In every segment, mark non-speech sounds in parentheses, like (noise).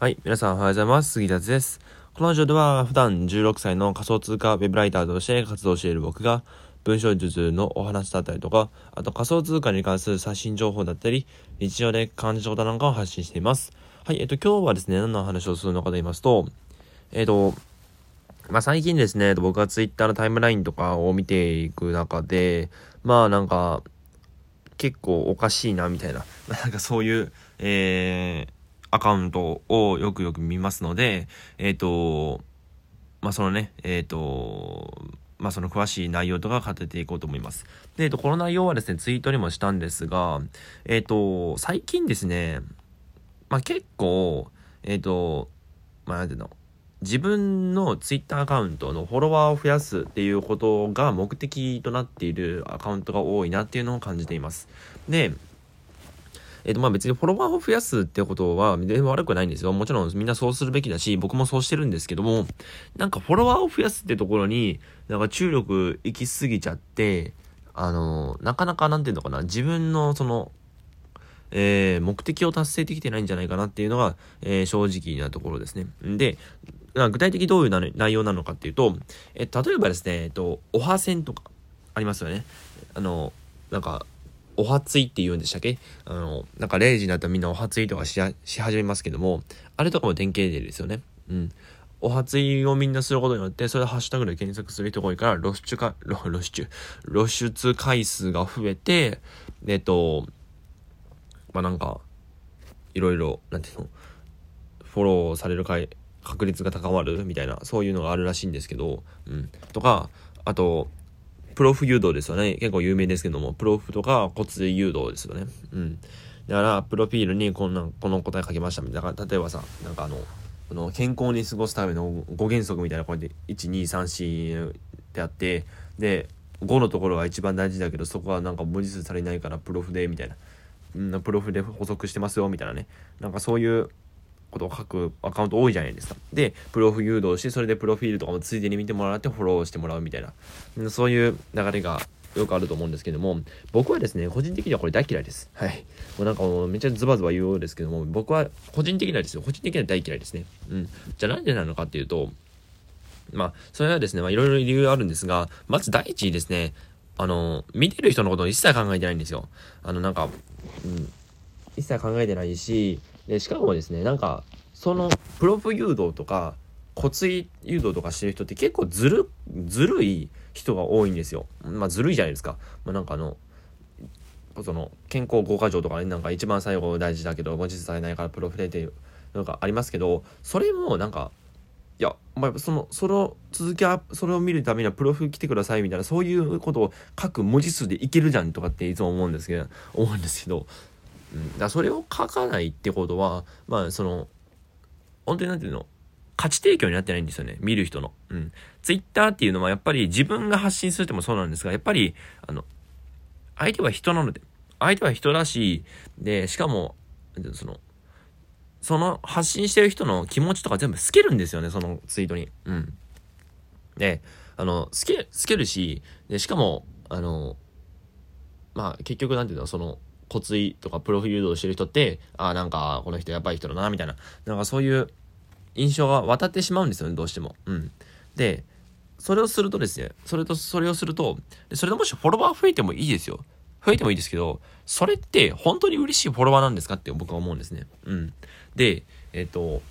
はい、皆さんおはようございます。杉田です。このラジオでは普段16歳の仮想通貨ウェブライターとして活動している僕が文章術のお話だったりとか、あと仮想通貨に関する最新情報だったり、日常で感じたことなんかを発信しています。はい、えっと今日はですね、何の話をするのかと言いますと、えっと、まあ、最近ですね、僕が Twitter のタイムラインとかを見ていく中で、まあなんか、結構おかしいなみたいな、(laughs) なんかそういう、えー、アカウントをよくよく見ますので、えっ、ー、と、まあ、そのね、えっ、ー、と、まあ、その詳しい内容とか語っていこうと思います。で、えっ、と、この内容はですね、ツイートにもしたんですが、えっ、と、最近ですね、まあ、結構、えっ、と、まあ、なんていうの、自分のツイッターアカウントのフォロワーを増やすっていうことが目的となっているアカウントが多いなっていうのを感じています。で、えっ、ー、と、まあ別にフォロワーを増やすってことは全然悪くないんですよ。もちろんみんなそうするべきだし、僕もそうしてるんですけども、なんかフォロワーを増やすってところに、なんか注力行き過ぎちゃって、あの、なかなかなんていうのかな、自分のその、えー、目的を達成できてないんじゃないかなっていうのが、えー、正直なところですね。で、具体的どういう内容なのかっていうと、え例えばですね、えっと、おは線とかありますよね。あの、なんか、お初いって言うんでしたっけ？あの、なんか0時になったらみんなお初いとかしし始めますけども、あれとかも典型例ですよね。うん。お初いをみんなすることによって、それでハッシュタグで検索する人が多いから、露出か、(laughs) 露出、露出回数が増えて、えっと、まあ、なんか、いろいろ、なんていうの、フォローされる回、確率が高まるみたいな、そういうのがあるらしいんですけど、うん。とか、あと、プロフ誘導ですよね。結構有名ですけども、プロフとか骨髄誘導ですよね。うん。だから、プロフィールにこんな、この答え書きましたみたいな。例えばさ、なんかあの、あの健康に過ごすための5原則みたいな、こうやって1、2、3、4ってあって、で、5のところが一番大事だけど、そこはなんか文字数足りないから、プロフで、みたいな。うん、プロフで補足してますよ、みたいなね。なんかそういう、ことを書くアカウント多いじゃないですか。で、プロフ誘導して、それでプロフィールとかもついでに見てもらってフォローしてもらうみたいな、そういう流れがよくあると思うんですけども、僕はですね、個人的にはこれ大嫌いです。はい。もうなんかもうめっちゃズバズバ言うようですけども、僕は個人的にはですよ。個人的には大嫌いですね。うん。じゃあなんでなのかっていうと、まあ、それはですね、まあいろいろ理由があるんですが、まず第一にですね、あの、見てる人のことを一切考えてないんですよ。あの、なんか、うん、一切考えてないし、で、しかもですね、なんか、その、プロフ誘導とか、骨髄誘導とかしてる人って結構ずる、ずるい人が多いんですよ。まあ、ずるいじゃないですか。まあ、なんかあの、その、健康5か条とかね、なんか一番最後大事だけど、文字されないからプロフレっていう、のがありますけど、それもなんか、いや、まあ、その、その続きは、それを見るためにはプロフ来てくださいみたいな、そういうことを書く文字数でいけるじゃんとかっていつも思うんですけど、思うんですけど、うん、だそれを書かないってことは、まあ、その、本当になんていうの、価値提供になってないんですよね。見る人の。うん。ツイッターっていうのはやっぱり自分が発信するってもそうなんですが、やっぱり、あの、相手は人なので、相手は人だし、で、しかも、その、その発信してる人の気持ちとか全部透けるんですよね、そのツイートに。うん。で、あの、透け、透けるし、で、しかも、あの、まあ、結局なんていうの、その、骨髄とかプロフィール誘導してる人って、ああ、なんか、この人やばい人だな、みたいな。なんかそういう印象が渡ってしまうんですよね、どうしても。うん。で、それをするとですね、それと、それをすると、それでもしフォロワー増えてもいいですよ。増えてもいいですけど、それって本当に嬉しいフォロワーなんですかって僕は思うんですね。うん。で、えっ、ー、と、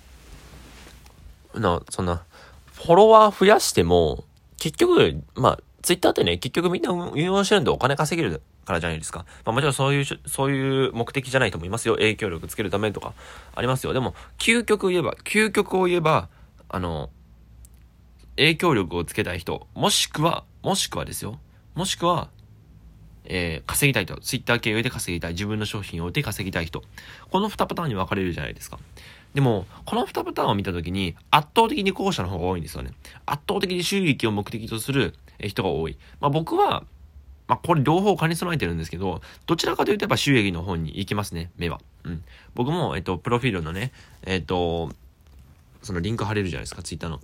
な、そんな、フォロワー増やしても、結局、まあ、ツイッターってね、結局みんな運用してるんでお金稼げるからじゃないですか。まあもちろんそういう、そういう目的じゃないと思いますよ。影響力つけるためとか、ありますよ。でも、究極言えば、究極を言えば、あの、影響力をつけたい人、もしくは、もしくはですよ。もしくは、えー、稼ぎたい人、ツイッター経由で稼ぎたい、自分の商品を売って稼ぎたい人。この2パターンに分かれるじゃないですか。でも、この2パターンを見たときに、圧倒的に後者の方が多いんですよね。圧倒的に収益を目的とする人が多い。まあ僕は、まあ、これ両方兼ね備えてるんですけど、どちらかというとやっぱ収益の方に行きますね、目は。うん。僕も、えっと、プロフィールのね、えっと、そのリンク貼れるじゃないですか、ツイッターの。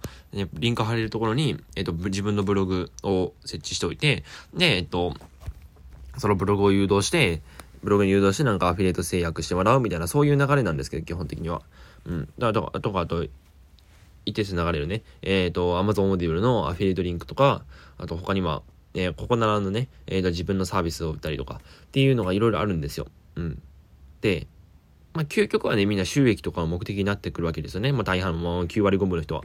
リンク貼れるところに、えっと、自分のブログを設置しておいて、で、えっと、そのブログを誘導して、ブログに誘導してなんかアフィリエイト成約してもらうみたいな、そういう流れなんですけど、基本的には。うん。だから、とか、あと、一定数流れるね、えっ、ー、と、Amazon オーディブルのアフィリエイトリンクとか、あと他には、えー、ココナラのね、えー、と自分のサービスを売ったりとかっていうのがいろいろあるんですよ。うん。で、まあ、究極はね、みんな収益とかの目的になってくるわけですよね。まあ、大半、もう9割5分の人は。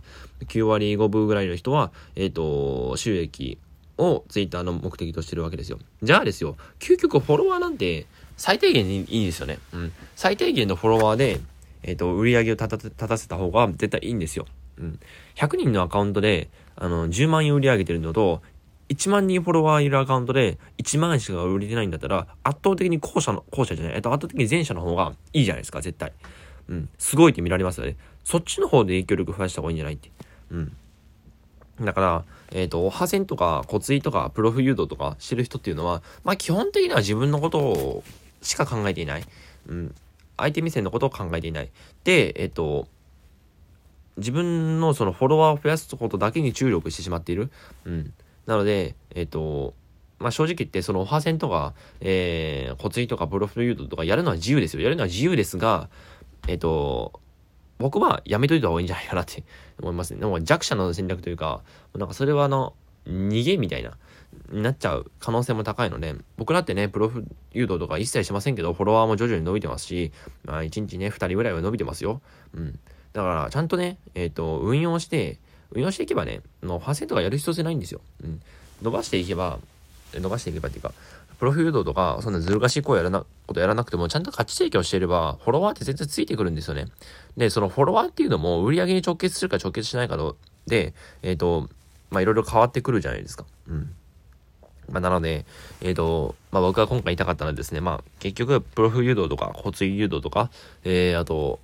9割5分ぐらいの人は、えっ、ー、と、収益をツイッターの目的としてるわけですよ。じゃあですよ、究極フォロワーなんて最低限にいいですよね。うん。最低限のフォロワーで、えっ、ー、と、売り上げを立た立たせた方が絶対いいんですよ。うん。100人のアカウントで、あの、10万円売り上げてるのと、1万人フォロワーいるアカウントで1万円しか売れてないんだったら、圧倒的に後者の、後者じゃない、えっと、圧倒的に前者の方がいいじゃないですか、絶対。うん。すごいって見られますよね。そっちの方で影響力増やした方がいいんじゃないって。うん。だから、えっ、ー、と、派線とか骨髄とかプロフ誘導とかしてる人っていうのは、まあ基本的には自分のことをしか考えていない。うん。相手目線のことを考えていない。で、えっ、ー、と、自分のそのフォロワーを増やすことだけに注力してしまっている。うん。なので、えっ、ー、と、まあ、正直言って、その、オファー戦とか、えー、骨髄とかプロフィールユートとかやるのは自由ですよ。やるのは自由ですが、えっ、ー、と、僕はやめといた方がいいんじゃないかなって (laughs) 思いますね。でも弱者の戦略というか、なんかそれはあの、逃げみたいな、になっちゃう可能性も高いので、僕だってね、プロフ誘導とか一切しませんけど、フォロワーも徐々に伸びてますし、まあ、1日ね、2人ぐらいは伸びてますよ。うん。だから、ちゃんとね、えっ、ー、と、運用して、運用していけばね、のファーセントがやる必要性ないんですよ。うん。伸ばしていけば、伸ばしていけばっていうか、プロフィールドとか、そんなずる賢いやらな、ことやらなくても、ちゃんと価値提供していれば、フォロワーって全然ついてくるんですよね。で、そのフォロワーっていうのも、売り上げに直結するか直結しないかの、で、えっ、ー、と、まあ、いろいろ変わってくるじゃないですか。うん。まあ、なので、えっ、ー、と、まあ、僕が今回言いたかったのはですね、まあ、結局、プロフ誘導とか、骨髄誘導とか、えー、あと、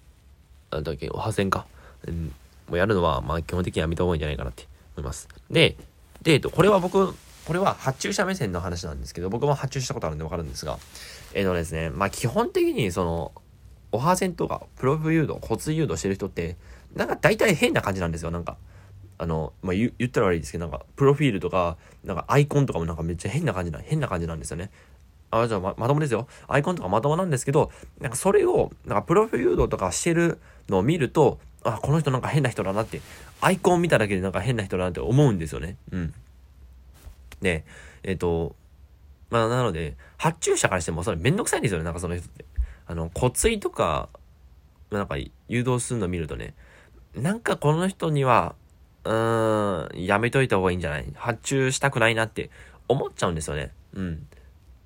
なんだっけ、破線か。うん、もうやるのは、まあ、基本的にやめた方がいいんじゃないかなって思います。で、で、これは僕、これは発注者目線の話なんですけど、僕も発注したことあるんでわかるんですが、えっ、とですね、まあ基本的にその、オハーセンとか、プロフ誘導、骨誘導してる人って、なんか大体変な感じなんですよ、なんか。あの、まあ言ったら悪いですけど、なんか、プロフィールとか、なんかアイコンとかもなんかめっちゃ変な感じな、変な感じなんですよね。あ、じゃあま、まともですよ。アイコンとかまともなんですけど、なんかそれを、なんかプロフィール誘導とかしてるのを見ると、あ、この人なんか変な人だなって、アイコン見ただけでなんか変な人だなって思うんですよね。うん。で、えっ、ー、と、まあ、なので、発注者からしてもそれめんどくさいんですよね、なんかその人って。あの、骨髄とか、なんか誘導するの見るとね、なんかこの人には、うーん、やめといた方がいいんじゃない？発注したくないなって思っちゃうんですよね。うん。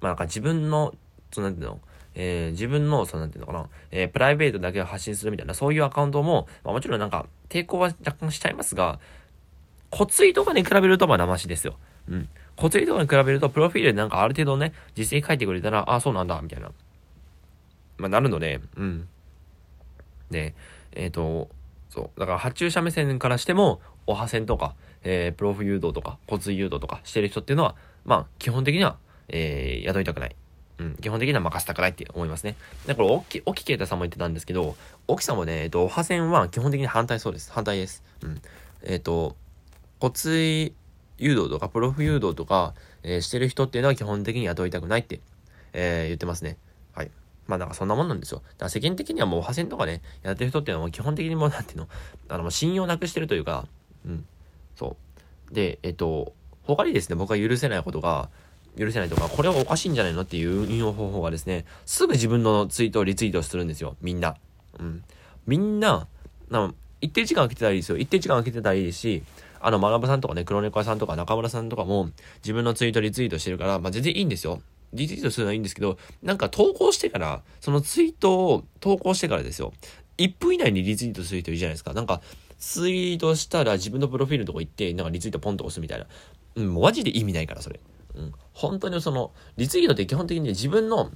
まあなんか自分の、そのなんていうの？えー、自分の、そのなんていうのかな、えー、プライベートだけを発信するみたいな、そういうアカウントも、まあ、もちろんなんか、抵抗は若干しちゃいますが、骨髄とかに比べるとまだマシですよ。うん。骨髄とかに比べると、プロフィールでなんかある程度ね、実績書いてくれたら、ああ、そうなんだ、みたいな。まあ、なるので、うん。で、えっ、ー、と、そう。だから発注者目線からしても、おは線とか、えー、プロフ誘導とか、骨髄誘導とかしてる人っていうのは、まあ、基本的には、えー、雇いたくない。うん、基本的には任せたくないって思いますね。で、これ、沖、き、沖啓太さんも言ってたんですけど、沖さんもね、えっと、お破線は基本的に反対そうです。反対です。うん。えっと、骨髄誘導とか、プロフ誘導とか、えー、してる人っていうのは基本的に雇いたくないって、えー、言ってますね。はい。まあなんかそんなもんなんですよ。だから世間的にはもうお破線とかね、やってる人っていうのはもう基本的にもうなんていうの、あの、信用なくしてるというか、うん。そう。で、えっと、他にですね、僕は許せないことが、許せないとか、これはおかしいんじゃないのっていう運用方法がですね、すぐ自分のツイートをリツイートするんですよ。みんな。うん。みんな、な一定時間空けてたらいいですよ。一定時間空けてたらいいですし、あの、学さんとかね、黒猫さんとか中村さんとかも自分のツイートリツイートしてるから、まあ全然いいんですよ。リツイートするのはいいんですけど、なんか投稿してから、そのツイートを投稿してからですよ。1分以内にリツイートする人いるじゃないですか。なんか、ツイートしたら自分のプロフィールのとこ行って、なんかリツイートポンと押すみたいな。うん、マジで意味ないから、それ。うん。本当にその、リツイートって基本的に自分の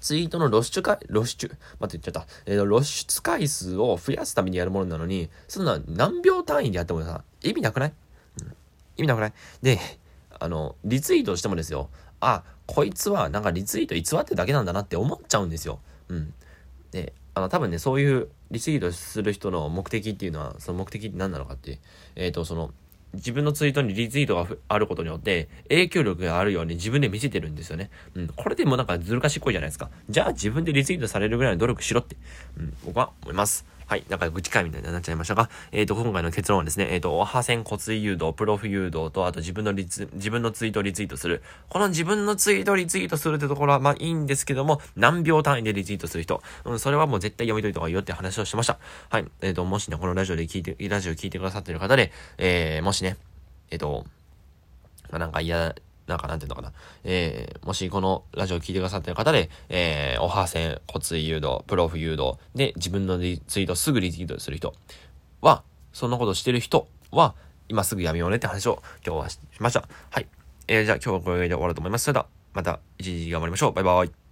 ツイートの露出回、露出、待って言っちゃった。えー、露出回数を増やすためにやるものなのに、そんな何秒単位でやってもさ、意味なくない、うん、意味なくない？で、あの、リツイートしてもですよ、あ、こいつはなんかリツイート偽ってだけなんだなって思っちゃうんですよ。うん。で、あの、多分ね、そういうリツイートする人の目的っていうのは、その目的って何なのかって、えっ、ー、と、その、自分のツイートにリツイートがあることによって、影響力があるように自分で見せてるんですよね。うん。これでもなんかずる賢いじゃないですか。じゃあ自分でリツイートされるぐらいの努力しろって、うん、僕は思います。はい。なんか愚痴会みたいになっちゃいましたが、えっ、ー、と、今回の結論はですね、えっ、ー、と、破線骨髄誘導、プロフ誘導と、あと自分のリツ、自分のツイートをリツイートする。この自分のツイートをリツイートするってところは、まあいいんですけども、何秒単位でリツイートする人。うん、それはもう絶対読み解いた方がいいよって話をしました。はい。えっ、ー、と、もしね、このラジオで聞いて、ラジオ聞いてくださってる方で、えー、もしね、えっ、と、まあ、なんか嫌、なんかなんていうのかな。えー、もしこのラジオを聞いてくださってる方で、えー、オファー線、骨髄誘導、プロフ誘導で自分のリツイートすぐリツイートする人は、そんなことしてる人は、今すぐやめようねって話を今日はしました。はい。えー、じゃあ今日はこれで終わろうと思います。それでは、また一時頑張りましょう。バイバイ。